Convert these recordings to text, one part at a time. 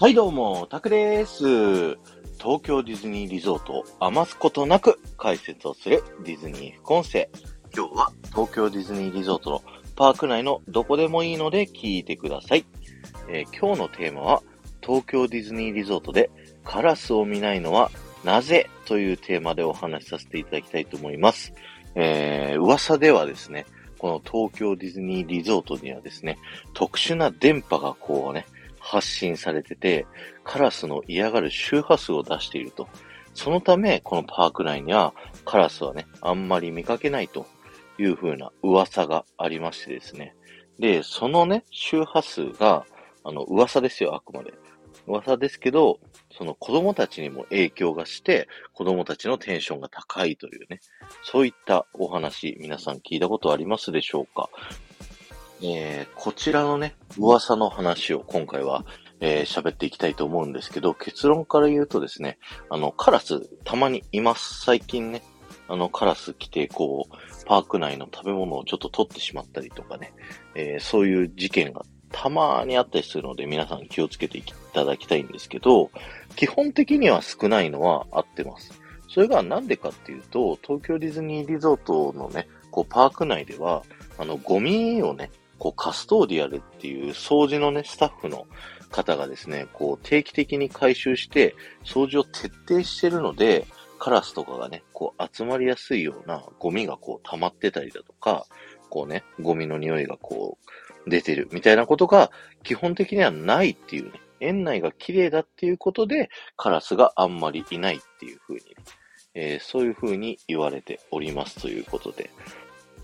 はいどうも、タクです。東京ディズニーリゾートを余すことなく解説をするディズニー副音声。今日は東京ディズニーリゾートのパーク内のどこでもいいので聞いてください。えー今日のテーマは東京ディズニーリゾートでカラスを見ないのはなぜというテーマでお話しさせていただきたいと思います。えー噂ではですね、この東京ディズニーリゾートにはですね、特殊な電波がこうね、発信されてて、カラスの嫌がる周波数を出していると。そのため、このパーク内にはカラスはね、あんまり見かけないという風な噂がありましてですね。で、そのね、周波数が、あの、噂ですよ、あくまで。噂ですけど、その子供たちにも影響がして、子供たちのテンションが高いというね、そういったお話、皆さん聞いたことありますでしょうか？えー、こちらのね、噂の話を今回は、えー喋っていきたいと思うんですけど、結論から言うとですね、あの、カラス、たまにいます。最近ね、あの、カラス来て、こう、パーク内の食べ物をちょっと取ってしまったりとかね、えーそういう事件がたまにあったりするので、皆さん気をつけていただきたいんですけど、基本的には少ないのは合ってます。それがなんでかっていうと、東京ディズニーリゾートのね、こう、パーク内では、あの、ゴミをね、こう、カストーディアルっていう掃除のね、スタッフの方がですね、こう、定期的に回収して、掃除を徹底してるので、カラスとかがね、こう、集まりやすいようなゴミがこう、溜まってたりだとか、こうね、ゴミの匂いがこう、出てるみたいなことが、基本的にはないっていうね、園内が綺麗だっていうことで、カラスがあんまりいないっていう風に、えーそういう風に言われておりますということで、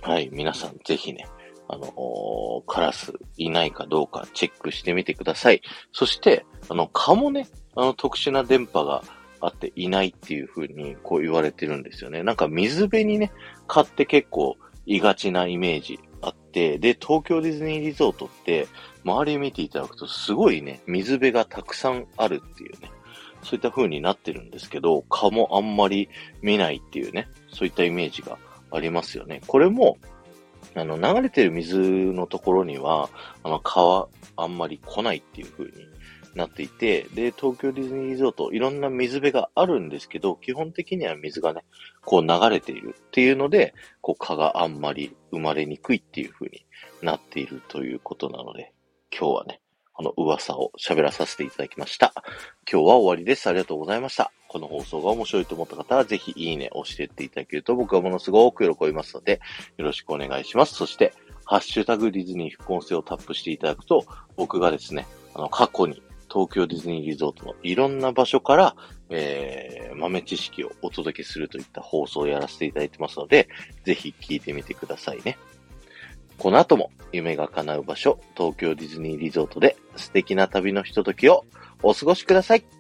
はい、皆さんぜひね、あの、カラスいないかどうかチェックしてみてください。そして、あの、蚊もね、あの、特殊な電波があっていないっていう風にこう言われてるんですよね。なんか水辺にね、蚊って結構いがちなイメージあって、で、東京ディズニーリゾートって、周り見ていただくとすごいね、水辺がたくさんあるっていうね、そういった風になってるんですけど、蚊もあんまり見ないっていうね、そういったイメージがありますよね。これも、あの、流れてる水のところには、あの、川、あんまり来ないっていう風になっていて、で、東京ディズニーリゾート、いろんな水辺があるんですけど、基本的には水がね、こう流れているっていうので、こう、蚊があんまり生まれにくいっていう風になっているということなので、今日はね、この噂を喋らさせていただきました。今日は終わりです。ありがとうございました。この放送が面白いと思った方は、ぜひいいね押していっていただけると僕はものすごく喜びますので、よろしくお願いします。そして、ハッシュタグディズニー副音声をタップしていただくと、僕がですね、あの、過去に東京ディズニーリゾートのいろんな場所から、えー、豆知識をお届けするといった放送をやらせていただいてますので、ぜひ聞いてみてくださいね。この後も夢が叶う場所、東京ディズニーリゾートで素敵な旅のひとときをお過ごしください。